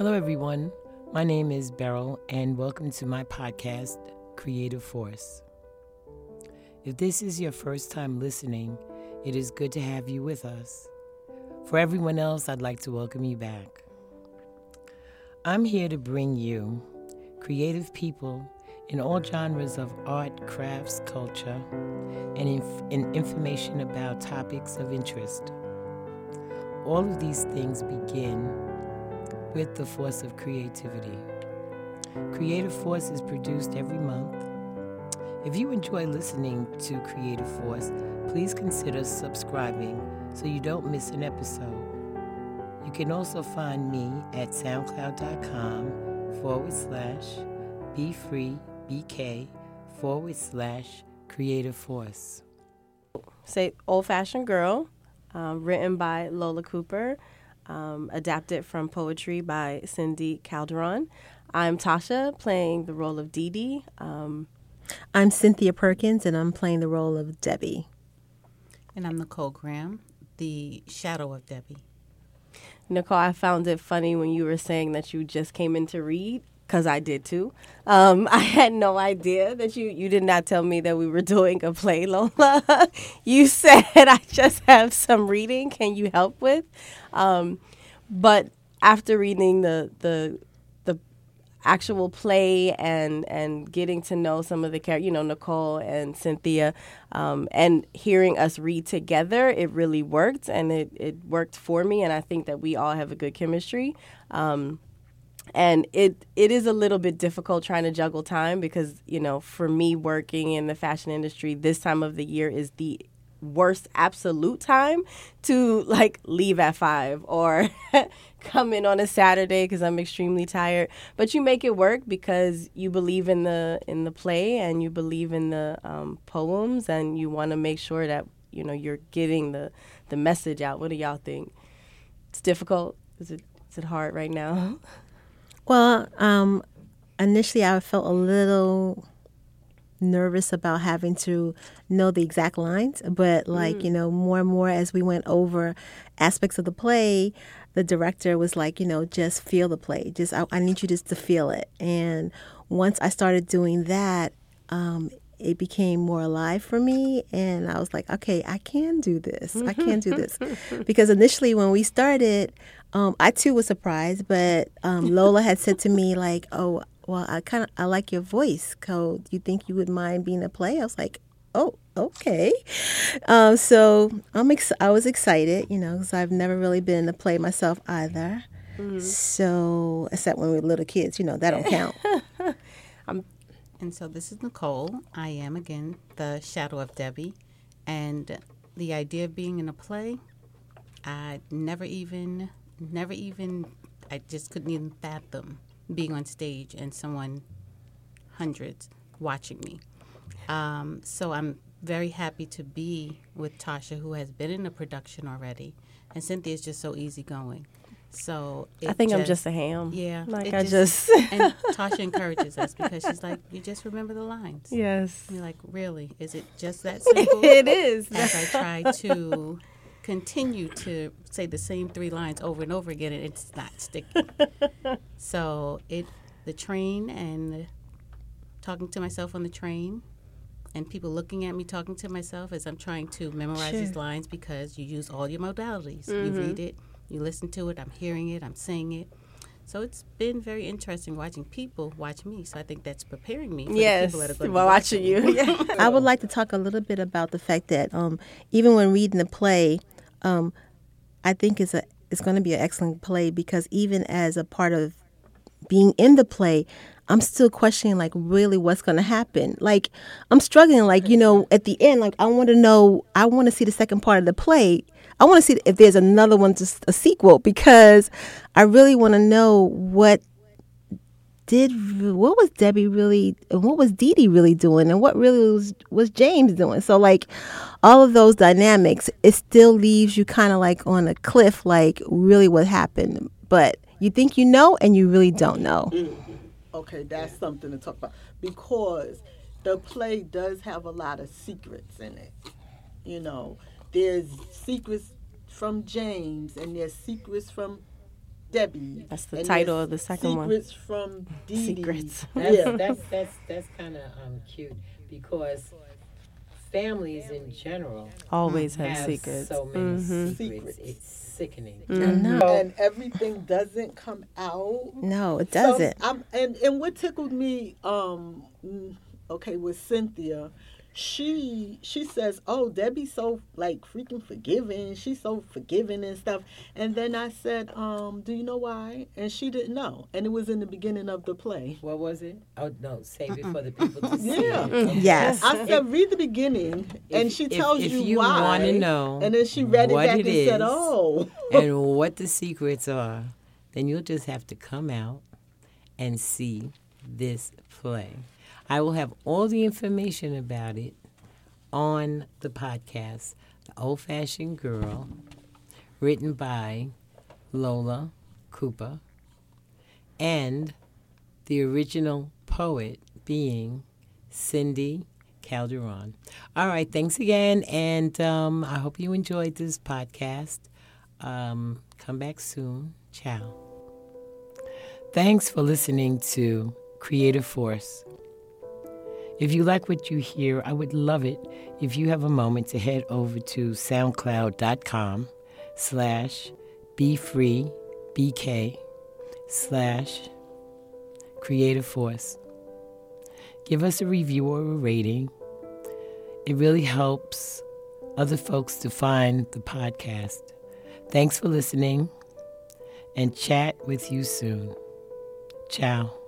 Hello, everyone. My name is Beryl, and welcome to my podcast, Creative Force. If this is your first time listening, it is good to have you with us. For everyone else, I'd like to welcome you back. I'm here to bring you creative people in all genres of art, crafts, culture, and, inf- and information about topics of interest. All of these things begin with the force of creativity. Creative Force is produced every month. If you enjoy listening to Creative Force, please consider subscribing so you don't miss an episode. You can also find me at soundcloud.com forward slash be free bk forward slash creative force. Say Old Fashioned Girl, um, written by Lola Cooper, um, adapted from poetry by Cindy Calderon. I'm Tasha, playing the role of Dee Dee. Um, I'm Cynthia Perkins, and I'm playing the role of Debbie. And I'm Nicole Graham, the shadow of Debbie. Nicole, I found it funny when you were saying that you just came in to read because I did too. Um, I had no idea that you you did not tell me that we were doing a play, Lola. you said I just have some reading. Can you help with? Um, but after reading the the the actual play and and getting to know some of the characters, you know, Nicole and Cynthia, um, and hearing us read together, it really worked, and it it worked for me, and I think that we all have a good chemistry. Um, and it it is a little bit difficult trying to juggle time because you know for me working in the fashion industry this time of the year is the worst absolute time to like leave at five or come in on a saturday because i'm extremely tired. But you make it work because you believe in the in the play and you believe in the um, poems and you want to make sure that you know you're getting the the message out. What do y'all think? It's difficult? Is it is it hard right now Well, um, initially I felt a little nervous about having to know the exact lines, but like, mm. you know, more and more as we went over aspects of the play, the director was like, you know, just feel the play. Just I, I need you just to feel it. And once I started doing that, um, it became more alive for me and i was like okay i can do this i can do this because initially when we started um, I too was surprised, but um, Lola had said to me like, "Oh, well, I kind of I like your voice. So, do you think you would mind being a play?" I was like, "Oh, okay." Um, so I'm ex- I was excited, you know, because I've never really been in a play myself either. Mm-hmm. So, except when we were little kids, you know, that don't count. and so this is Nicole. I am again the shadow of Debbie, and the idea of being in a play, I never even never even, I just couldn't even fathom being on stage and someone, hundreds, watching me. Um, so I'm very happy to be with Tasha, who has been in the production already, and Cynthia is just so easygoing. So I think just, I'm just a ham. Yeah, like I just, just and Tasha encourages us because she's like, you just remember the lines. Yes. And you're like, really? Is it just that simple? it is. As I try to continue to say the same three lines over and over again, and it's not sticking. so it, the train and talking to myself on the train, and people looking at me talking to myself as I'm trying to memorize sure. these lines because you use all your modalities. Mm-hmm. You read it, you listen to it. I'm hearing it, I'm saying it. So it's been very interesting watching people watch me. So I think that's preparing me for yes, the people that are going well, watching you. I would like to talk a little bit about the fact that um, even when reading the play, um, I think it's a it's going to be an excellent play because even as a part of being in the play, I'm still questioning like really what's going to happen. Like I'm struggling. Like you know, at the end, like I want to know. I want to see the second part of the play. I want to see if there's another one, just a sequel, because I really want to know what did what was Debbie really and what was Dee Dee really doing and what really was was James doing. So like all of those dynamics, it still leaves you kind of like on a cliff, like really what happened. But you think you know and you really don't know. Mm-hmm. Okay, that's something to talk about because the play does have a lot of secrets in it. You know, there's secrets from James and there's secrets from Debbie. That's the title of the second one. Secrets from Dee Dee. Secrets. That's Yeah. that's that's that's kind of um, cute because families in general Always have, have secrets. so many Mhm. secrets. Secrets. It's sickening. I know. and everything doesn't come out. No, it doesn't. I'm, and and what tickled me, um, okay, with Cynthia, she she says, "Oh, Debbie's so like freaking forgiving. She's so forgiving and stuff." And then I said, um, "Do you know why?" And she didn't know, and it was in the beginning of the play. What was it? Oh no, save it for the people to see. Yeah. it. Yes. I said, "Read the beginning," and If- she if- tells if you, you why. wanna know and then she read it back it and said, "Oh." and what the secrets are, then you'll just have to come out and see this play. I will have all the information about it on the podcast, The Old Fashioned Girl, written by Lola Cooper, and the original poet being Cindy Calderon. All right, thanks again, and um, I hope you enjoyed this podcast. Um, come back soon. Ciao. Thanks for listening to Creative Force. If you like what you hear, I would love it if you have a moment to head over to soundcloud.com slash befreebk slash creative force. Give us a review or a rating. It really helps other folks to find the podcast. Thanks for listening and chat with you soon. Ciao.